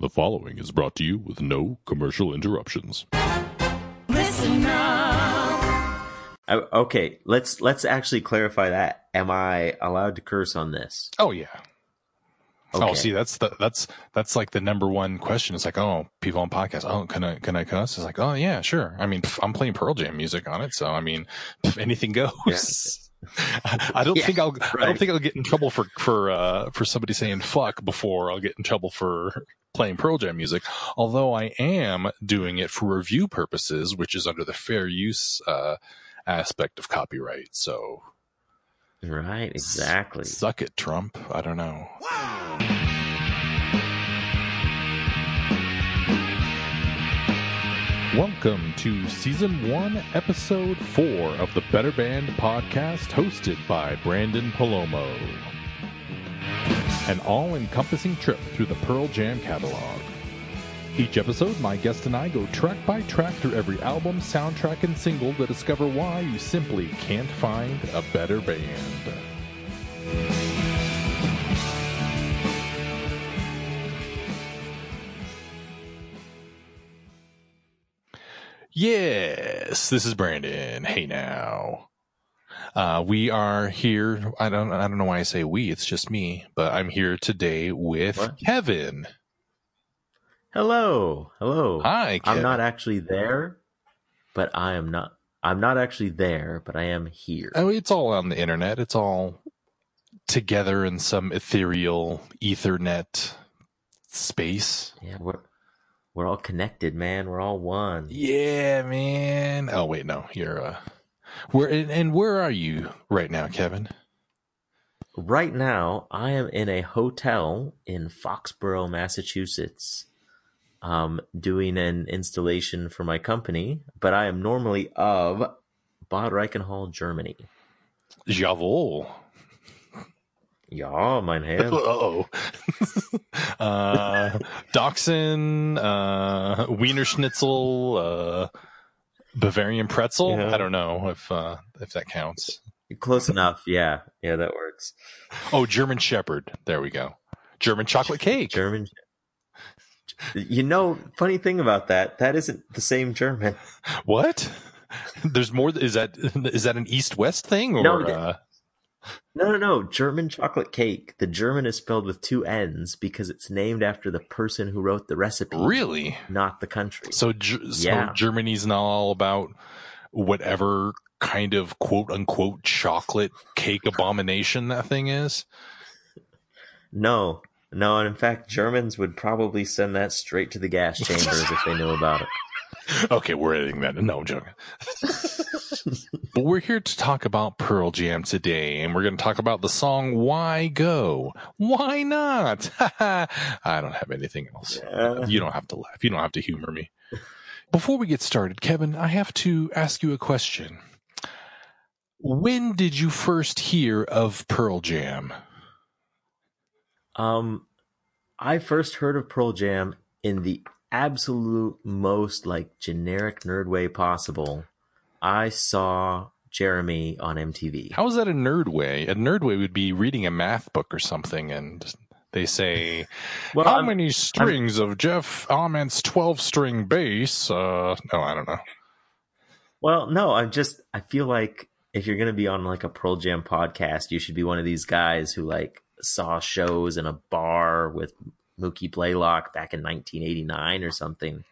The following is brought to you with no commercial interruptions. Listen now. Oh, I, okay, let's let's actually clarify that. Am I allowed to curse on this? Oh yeah. Oh, okay. Oh, see, that's the that's that's like the number one question. It's like, oh, people on podcasts. Oh, can I can I cuss? It's like, oh yeah, sure. I mean, pff, I'm playing Pearl Jam music on it, so I mean, pff, anything goes. I don't Yeah, think I'll. I don't think I'll get in trouble for for uh, for somebody saying fuck before I'll get in trouble for playing Pearl Jam music. Although I am doing it for review purposes, which is under the fair use uh, aspect of copyright. So Right, exactly. suck it, Trump. I don't know. Welcome to season one, episode four of the Better Band podcast, hosted by Branden Palomo. An all encompassing trip through the Pearl Jam catalog. Each episode, my guest and I go track by track through every album, soundtrack, and single to discover why you simply can't find a better band. Yes, this is Branden. Hey now. Uh, we are here. I don't. I don't know why I say we. It's just me. But I'm here today with What? Kevin. Hello, hello. Hi, Kevin. I'm not actually there, but I am not. I'm not actually there, but I am here. Oh, it's all on the internet. It's all together in some ethereal Ethernet space. Yeah, we're we're all connected, man. We're all one. Yeah, man. Oh wait, no, you're uh, where and, and where are you right now, Kevin? Right now, I am in a hotel in Foxborough, Massachusetts, um, doing an installation for my company. But I am normally of Bad Reichenhall, Germany. Jawohl. Ja, mein Herr. Uh-oh. uh, Dachshund, uh, Wiener Schnitzel, uh, Bavarian pretzel. Yeah. I don't know if, uh, if that counts. Close enough. Yeah, yeah, that works. Oh, German Shepherd. There we go. German chocolate cake. German. You know, funny thing about that, that isn't the same German. What? There's more. Is that, is that an east-west thing or, No, uh, No, no, no. German chocolate cake. The German is spelled with two N's because it's named after the person who wrote the recipe, really? not the country. So, so Yeah. Germany's not all about whatever kind of quote unquote chocolate cake abomination that thing is. No, no, and in fact, Germans would probably send that straight to the gas chambers if they knew about it. Okay, we're editing that. No, I'm joking. but we're here to talk about Pearl Jam today, and we're going to talk about the song "Why Go." Why not? I don't have anything else. Yeah. You don't have to laugh. You don't have to humor me. Before we get started, Kevin, I have to ask you a question. When did you first hear of Pearl Jam? Um, I first heard of Pearl Jam in the absolute most like generic nerd way possible. I saw Jeremy on MTV. How is that a nerd way? A nerd way would be reading a math book or something, and they say, Well, "How I'm- many strings of Jeff Ament's twelve-string bass?" Uh, no, I don't know. Well, no, I'm just I feel like if you're gonna be on like a Pearl Jam podcast, you should be one of these guys who like saw shows in a bar with Mookie Blaylock back in 1989 or something.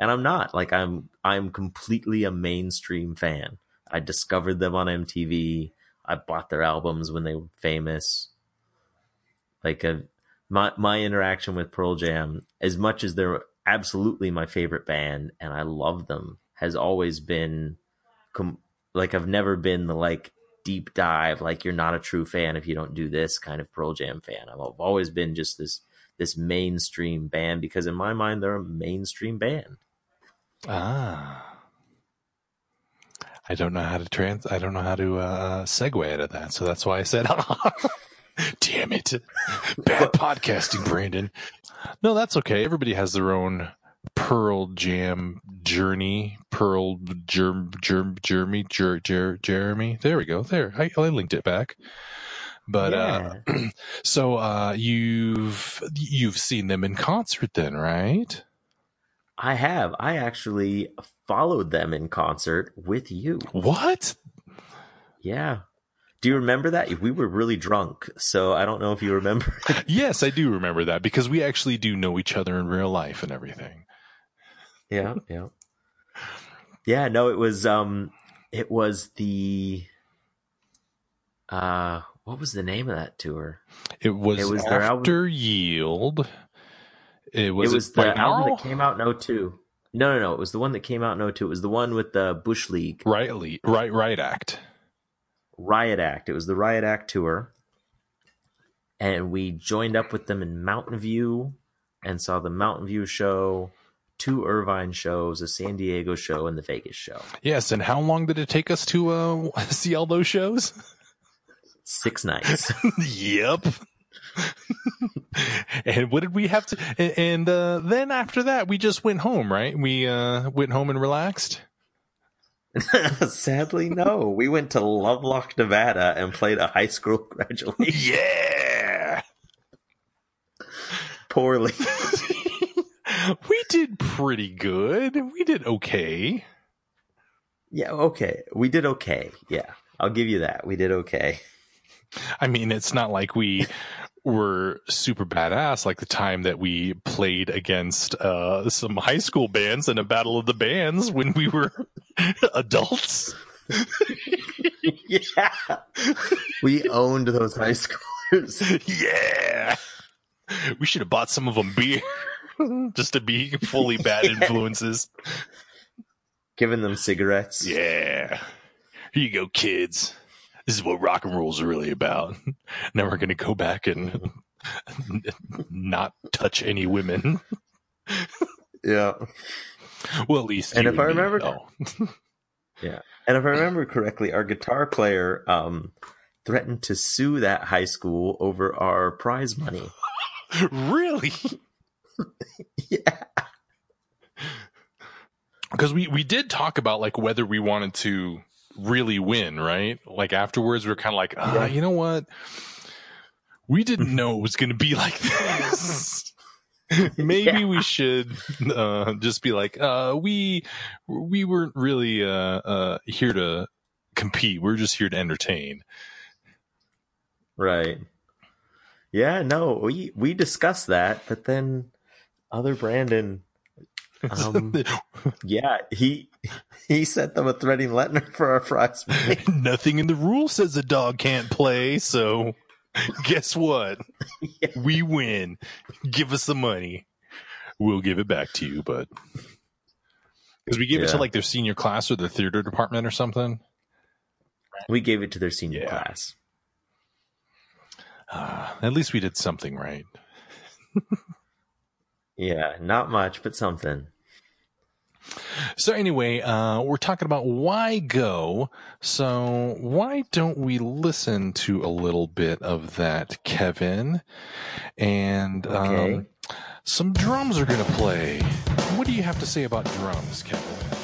And I'm not like I'm I'm completely a mainstream fan. I discovered them on MTV. I bought their albums when they were famous. Like a, my my interaction with Pearl Jam, as much as they're absolutely my favorite band and I love them, has always been com- like I've never been the like deep dive like you're not a true fan if you don't do this kind of Pearl Jam fan. I've I've always been just this this mainstream band because in my mind they're a mainstream band. Ah, I don't know how to trans. I don't know how to uh, segue out of that, so that's why I said, "Damn it, bad podcasting, Branden." No, that's okay. Everybody has their own Pearl Jam journey. Pearl Germ Germ Jeremy Jer, Jer, Jeremy. There we go. There, I, I linked it back. But yeah. uh, so uh, you've you've seen them in concert then, right? I have. I actually followed them in concert with you. What? Yeah. Do you remember that? We were really drunk, so I don't know if you remember. yes, I do remember that because we actually do know each other in real life and everything. yeah, yeah. Yeah, no, it was um it was the uh what was the name of that tour? It was, It was after Yield. It was, it was it the album Marl? that came out in 02. No, no, no. It was the one that came out in 02. It was the one with the Bush League. Right, right, right. Act. Riot Act. It was the Riot Act tour. And we joined up with them in Mountain View and saw the Mountain View show, two Irvine shows, a San Diego show, and the Vegas show. Yes, and how long did it take us to uh, see all those shows? Six nights. yep. and what did we have to? And, and uh, then after that, we just went home, right? We uh, went home and relaxed. Sadly, no. We went to Lovelock, Nevada and played a high school graduation Yeah. poorly. we did pretty good. We did okay. yeah, okay. We did okay. Yeah, I'll give you that. We did okay. I mean, it's not like we were super badass like the time that we played against uh, some high school bands in a battle of the bands when we were adults. yeah. We owned those high schoolers. yeah. We should have bought some of them beer just to be fully bad influences. Giving them cigarettes. Yeah. Here you go, kids. This is what rock and roll's really about. Now we're going to go back and not touch any women. Yeah. Well, at least. And if I me, remember- though. And if I remember correctly, our guitar player um, threatened to sue that high school over our prize money. really? Yeah. Because we, we did talk about like whether we wanted to really win, right? Like afterwards, we are kind of like, ah, Yeah. you know what? We didn't know it was going to be like this. Maybe Yeah. we should uh, just be like, uh, we we weren't really uh, uh, here to compete. We're just here to entertain. Right. Yeah, no, we we discussed that, but then other Brandon um yeah, he he sent them a threatening letter for our prize. Nothing in the rule says a dog can't play. So guess what? Yeah. We win. Give us the money. We'll give it back to you, but because we gave it to like their senior class or the theater department or something. We gave it to their senior Yeah. class. Uh, at least we did something right. Yeah, not much, but something. So anyway, uh, we're talking about why go. So why don't we listen to a little bit of that, Kevin? And Okay. um, some drums are going to play. What do you have to say about drums, Kevin?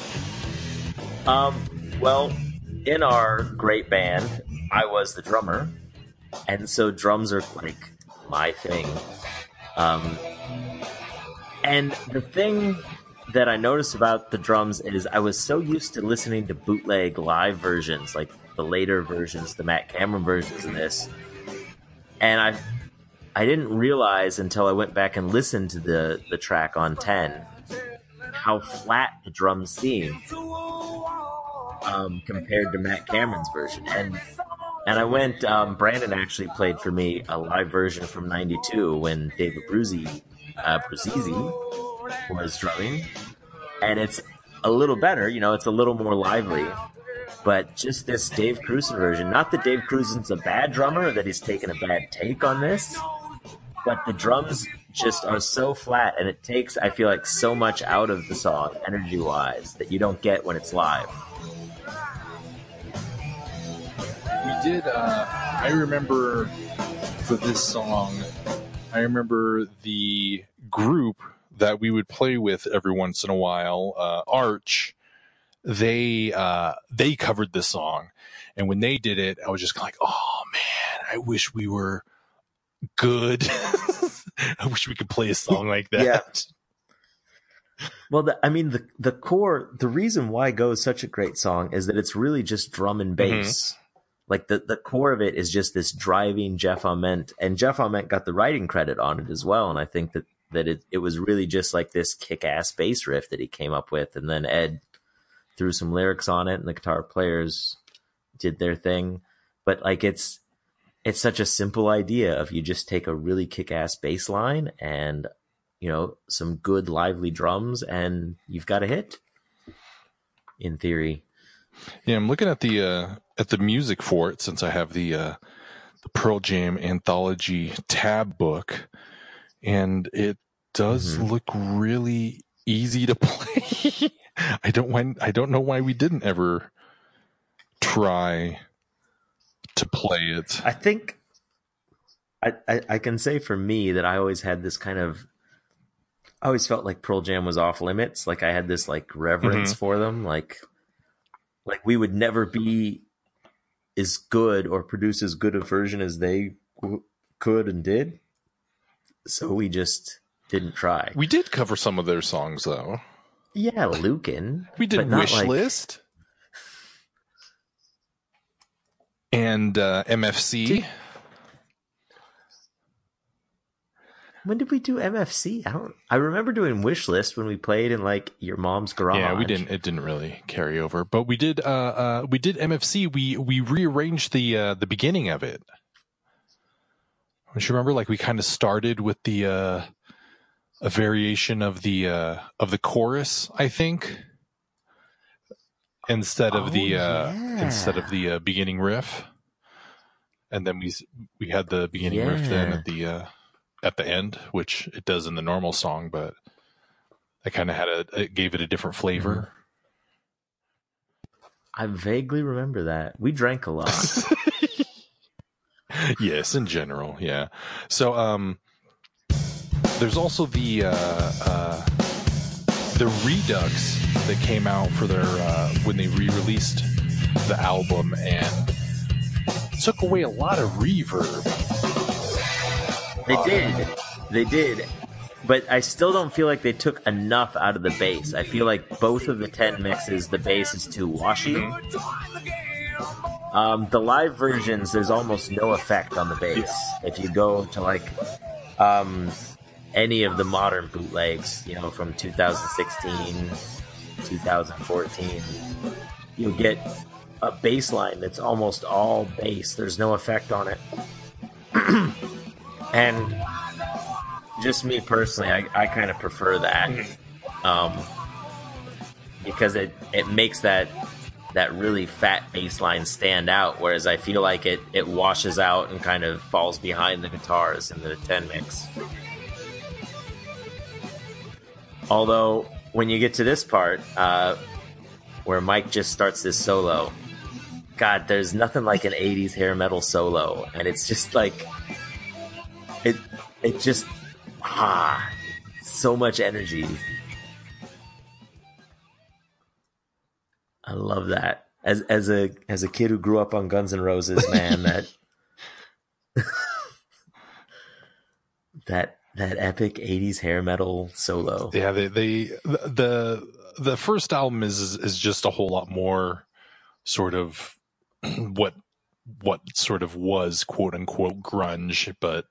Um, well, in our great band, I was the drummer, and so drums are like my thing. Um, and the thing that I noticed about the drums is I was so used to listening to bootleg live versions, like the later versions, the Matt Cameron versions of this, and I I didn't realize until I went back and listened to the the track on ten how flat the drums seem um, compared to Matt Cameron's version. And and I went. Um, Brandon actually played for me a live version from '92 when David Bruzi, uh, Bruzizi was drumming, and it's a little better. You know, it's a little more lively. But just this Dave Krusen version. Not that Dave Krusen's a bad drummer, that he's taken a bad take on this, but the drums just are so flat, and it takes I feel like so much out of the song energy wise that you don't get when it's live. We did. Uh, I remember for this song. I remember the group that we would play with every once in a while, uh, Arch. They uh, they covered this song, and when they did it, I was just like, "Oh man, I wish we were good. I wish we could play a song like that. Yeah. Well, the, I mean, the the core, the reason why Go is such a great song is that it's really just drum and bass. Like the, the core of it is just this driving Jeff Ament, and Jeff Ament got the writing credit on it as well. And I think that that it it was really just like this kick ass bass riff that he came up with, and then Ed threw some lyrics on it, and the guitar players did their thing. But like it's it's such a simple idea of you just take a really kick ass bass line and you know some good lively drums and you've got a hit in theory Yeah, I'm looking at the uh, at the music for it since I have the uh, the Pearl Jam anthology tab book, and it does Mhm. look really easy to play. I don't when I don't know why we didn't ever try to play it. i think I, I i can say for me that i always had this kind of i always felt like pearl jam was off limits like i had this like reverence for them like like we would never be as good or produce as good a version as they w- could and did so we just didn't try We did cover some of their songs though. yeah lucan We did Wish like- List and uh, MFC. Did- When did we do MFC? I don't. I remember doing Wish List when we played in like your mom's garage. Yeah, we didn't. It didn't really carry over, but we did. Uh, uh, we did MFC. We we rearranged the uh, the beginning of it. Don't you remember? Like we kind of started with the uh, a variation of the uh, of the chorus, I think, instead of Oh, the uh, yeah. instead of the uh, beginning riff, and then we we had the beginning riff then at the uh, at the end, which it does in the normal song, but I kind of had a it gave it a different flavor. I vaguely remember that. We drank a lot. yes, in general, yeah. So, um, there's also the uh, uh, the Redux that came out for their uh, when they re-released the album and took away a lot of reverb. They did. They did. But I still don't feel like they took enough out of the bass. I feel like both of the 10 mixes, the bass is too washy. Um, the live versions, there's almost no effect on the bass. If you go to like um, any of the modern bootlegs, you know, from 2016, 2014, you'll get a bass line that's almost all bass. There's no effect on it. and just me personally, I, I kind of prefer that um, because it, it makes that that really fat bass line stand out. Whereas I feel like it it washes out and kind of falls behind the guitars in the 10 mix. Although when you get to this part, uh, where Mike just starts this solo, God, there's nothing like an '80s hair metal solo, and it's just like. It just ah, so much energy. I love that. As as a as a kid who grew up on Guns N' Roses, man, that that that epic '80s hair metal solo. Yeah, they they the the first album is is just a whole lot more sort of what what sort of was quote unquote grunge, but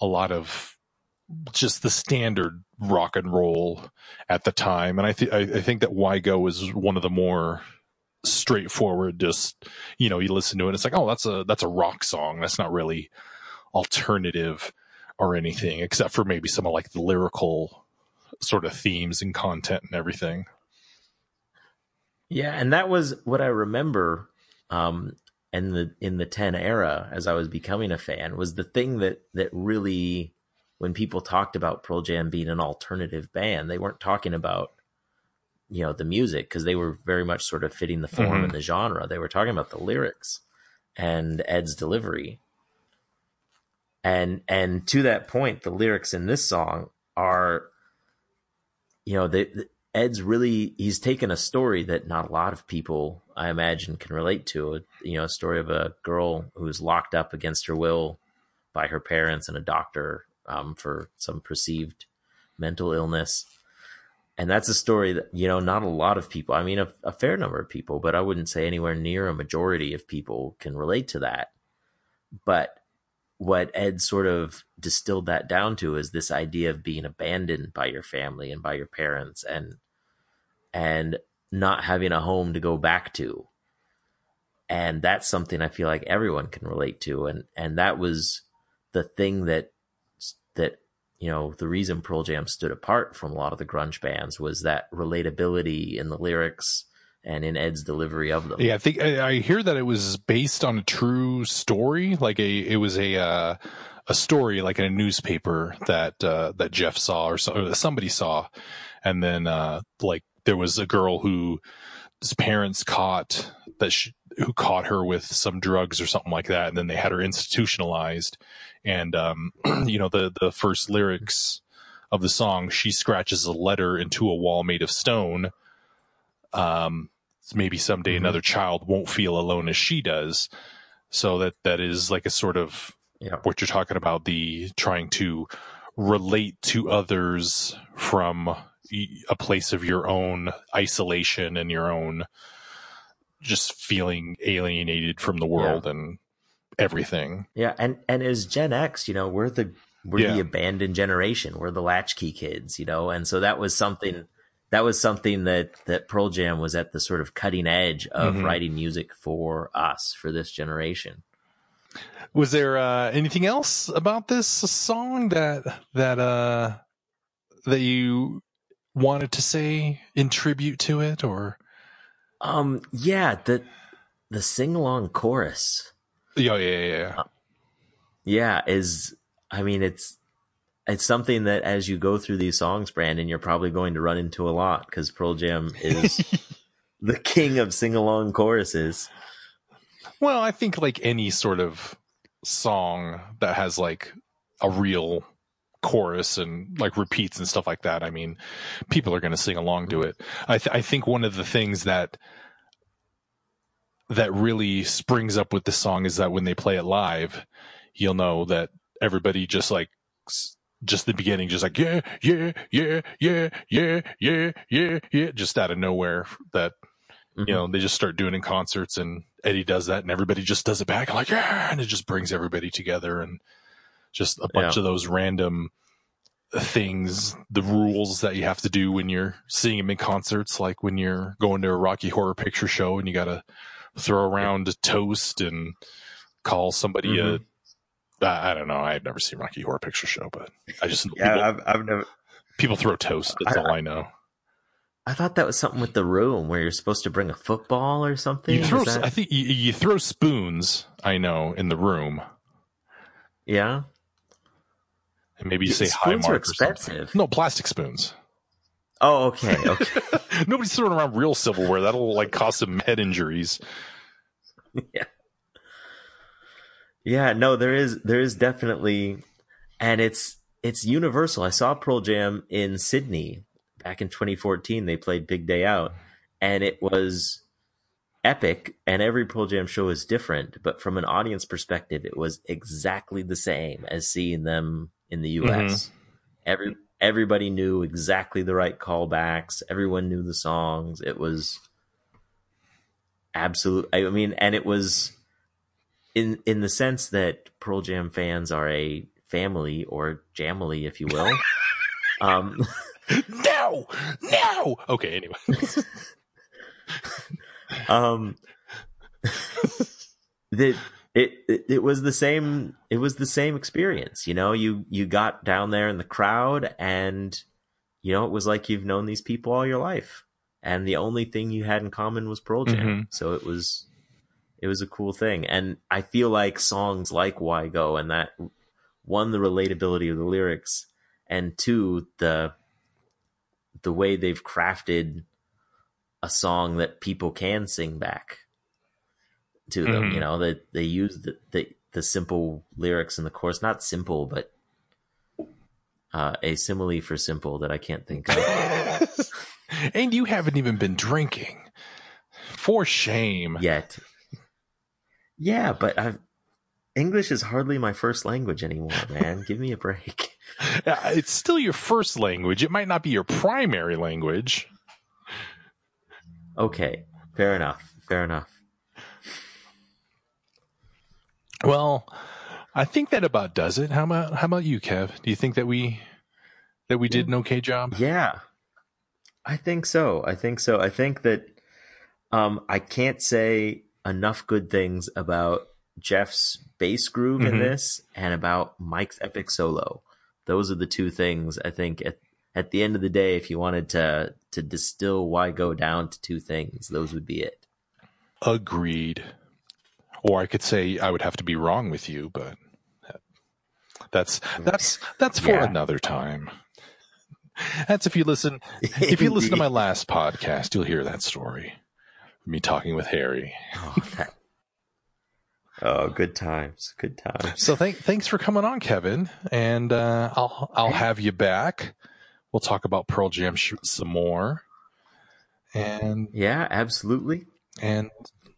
a lot of just the standard rock and roll at the time. And I think I think that Why Go is one of the more straightforward. Just you know, you listen to it, and it's like, oh, that's a that's a rock song. That's not really alternative or anything, except for maybe some of like the lyrical sort of themes and content and everything. Yeah, and that was what I remember um in the in the 10 era as I was becoming a fan was the thing that that really when people talked about Pearl Jam being an alternative band, they weren't talking about you know the music because they were very much sort of fitting the form Mhm. and the genre. They were talking about the lyrics and Ed's delivery. And and to that point, the lyrics in this song are you know, they Ed's really he's taken a story that not a lot of people I imagine can relate to. You know, a story of a girl who's locked up against her will by her parents and a doctor um, for some perceived mental illness. And that's a story that, you know, not a lot of people, I mean, a, a fair number of people, but I wouldn't say anywhere near a majority of people can relate to that. But what Ed sort of distilled that down to is this idea of being abandoned by your family and by your parents and and not having a home to go back to. And that's something I feel like everyone can relate to and and that was the thing that that you know the reason Pearl Jam stood apart from a lot of the grunge bands was that relatability in the lyrics and in Ed's delivery of them. Yeah, I think I, I hear that it was based on a true story. Like a, it was a uh, a story like in a newspaper that uh, that Jeff saw or, so, or somebody saw, and then uh, like there was a girl whose parents caught that she, who caught her with some drugs or something like that, and then they had her institutionalized. And um, you know the the first lyrics of the song, she scratches a letter into a wall made of stone um, maybe someday mm-hmm. another child won't feel alone as she does. So that that is like a sort of yeah. what you're talking about the trying to relate to others from a place of your own isolation and your own just feeling alienated from the world yeah. and everything. Yeah, and and as Gen X, you know, we're the we're yeah. the abandoned generation. We're the latchkey kids, you know, and so that was something that was something that that Pearl Jam was at the sort of cutting edge of mm-hmm. writing music for us for this generation. Was there uh, anything else about this song that that uh, that you wanted to say in tribute to it, or? Um. Yeah. The the sing along chorus. Yeah. Yeah. Yeah. Uh, yeah. Is I mean it's it's something that as you go through these songs, Branden, you're probably going to run into a lot because Pearl Jam is the king of sing along choruses. Well, I think like any sort of song that has like a real chorus and like repeats and stuff like that. I mean, people are going to sing along to it. I, th- I think one of the things that that really springs up with the song is that when they play it live, you'll know that everybody just like just the beginning, just like yeah, yeah, yeah, yeah, yeah, yeah, yeah, yeah, just out of nowhere. That mm-hmm. you know they just start doing in concerts, and Eddie does that, and everybody just does it back, like yeah, and it just brings everybody together, and just a bunch yeah. of those random things, the rules that you have to do when you're seeing him in concerts, like when you're going to a Rocky Horror Picture Show and you got to throw around a toast and call somebody mm-hmm. a I don't know. I've never seen Rocky Horror Picture Show, but I just yeah, people, I've, I've never. People throw toast. That's I, all I know. I thought that was something with the room where you're supposed to bring a football or something. You throw, that... I think you, you, throw spoons. I know in the room. Yeah. And maybe you say hi, Mark. Are expensive. No, plastic spoons. Oh, okay, okay. Nobody's throwing around real silverware. That'll like cause some head injuries. Yeah. Yeah, no, there is there is definitely and it's it's universal. I saw Pearl Jam in Sydney back in 2014. They played Big Day Out and it was epic and every Pearl Jam show is different, but from an audience perspective it was exactly the same as seeing them in the US. Mm-hmm. Every everybody knew exactly the right callbacks. Everyone knew the songs. It was absolute I mean and it was in in the sense that Pearl Jam fans are a family or jamily, if you will. um, no, no. Okay, anyway. um, that it, it it was the same. It was the same experience. You know, you you got down there in the crowd, and you know it was like you've known these people all your life, and the only thing you had in common was Pearl Jam. Mm-hmm. So it was it was a cool thing. And I feel like songs like Why Go and that one, the relatability of the lyrics, and two, the the way they've crafted a song that people can sing back to them. Mm-hmm. You know, that they use the, the the simple lyrics in the chorus, not simple, but uh, a simile for simple that I can't think of and you haven't even been drinking. For shame. yet. Yeah, but I've, English is hardly my first language anymore, man. Give me a break. It's still your first language. It might not be your primary language. Okay, fair enough. Fair enough. Well, I think that about does it. How about how about you, Kev? Do you think that we that we did an okay job? Yeah, I think so. I think so. I think that um, I can't say enough good things about Jeff's bass groove in Mhm. this and about Mike's epic solo. Those are the two things I think at at the end of the day, if you wanted to to distill why go down to two things, those would be it. Agreed. Or I could say I would have to be wrong with you, but that's that's that's for Yeah. another time. That's if you listen if you listen to my last podcast, you'll hear that story. Me talking with Harry. oh, that- oh, good times, good times. So thank thanks for coming on, Kevin, and uh, I'll I'll have you back. We'll talk about Pearl Jam sh- some more, and Yeah, absolutely. and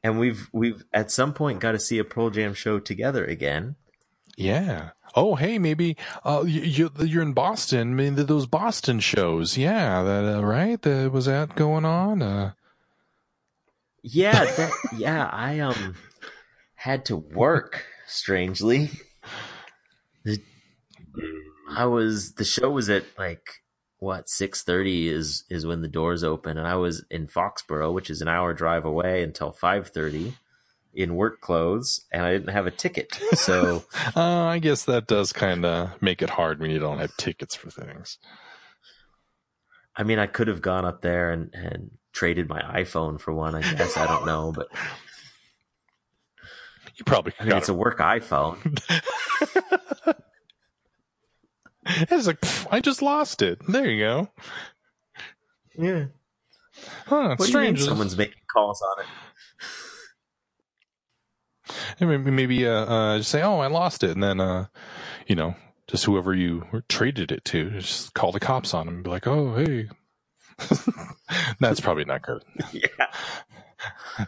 And we've we've at some point got to see a Pearl Jam show together again. yeah. Oh, hey, maybe uh, you, you you're in Boston. I mean, those Boston shows, yeah, that uh, right? That was that going on? Uh, Yeah, that, yeah, I um had to work strangely. The- I was the show was at like what six thirty is is when the doors open, and I was in Foxborough, which is an hour drive away, until five thirty in work clothes, and I didn't have a ticket. So uh, I guess that does kind of make it hard when you don't have tickets for things. I mean, I could have gone up there and and traded my iPhone for one. I guess I don't know, but You probably I mean, it's a work iPhone. It's like pff, I just lost it. There you go. Yeah, Huh, it's what do you mean strange. someone's making calls on it? Maybe, maybe uh, uh, just say, "Oh, I lost it," and then, uh, you know, just whoever you traded it to, just call the cops on them and be like, "Oh, hey." That's probably not good. Yeah.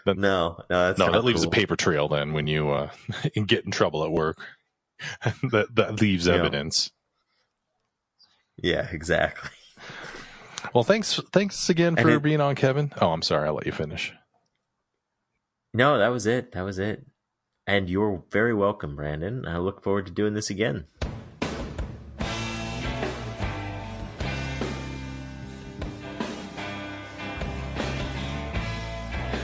That- No, no, no, that leaves cool. a paper trail. Then, when you uh, get in trouble at work, that that leaves Yeah. evidence. Yeah, exactly. Well, thanks, thanks again And for it- being on, Kevin. Oh, I'm sorry, I'll let you finish. No, that was it. That was it. And you're very welcome, Branden. I look forward to doing this again.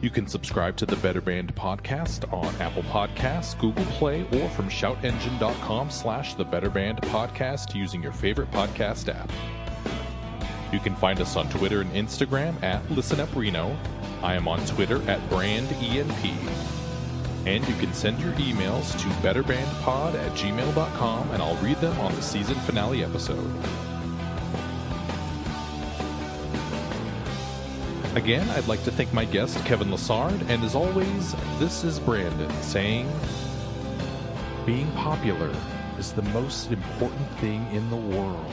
You can subscribe to the Better Band podcast on Apple Podcasts, Google Play, or from shoutengine.com slash the Better Band podcast using your favorite podcast app. You can find us on Twitter and Instagram at ListenUpReno. I am on Twitter at BrandENP. And you can send your emails to betterbandpod at gmail.com and I'll read them on the season finale episode. Again, I'd like to thank my guest, Kevin Lessard, and as always, this is Branden saying being popular is the most important thing in the world.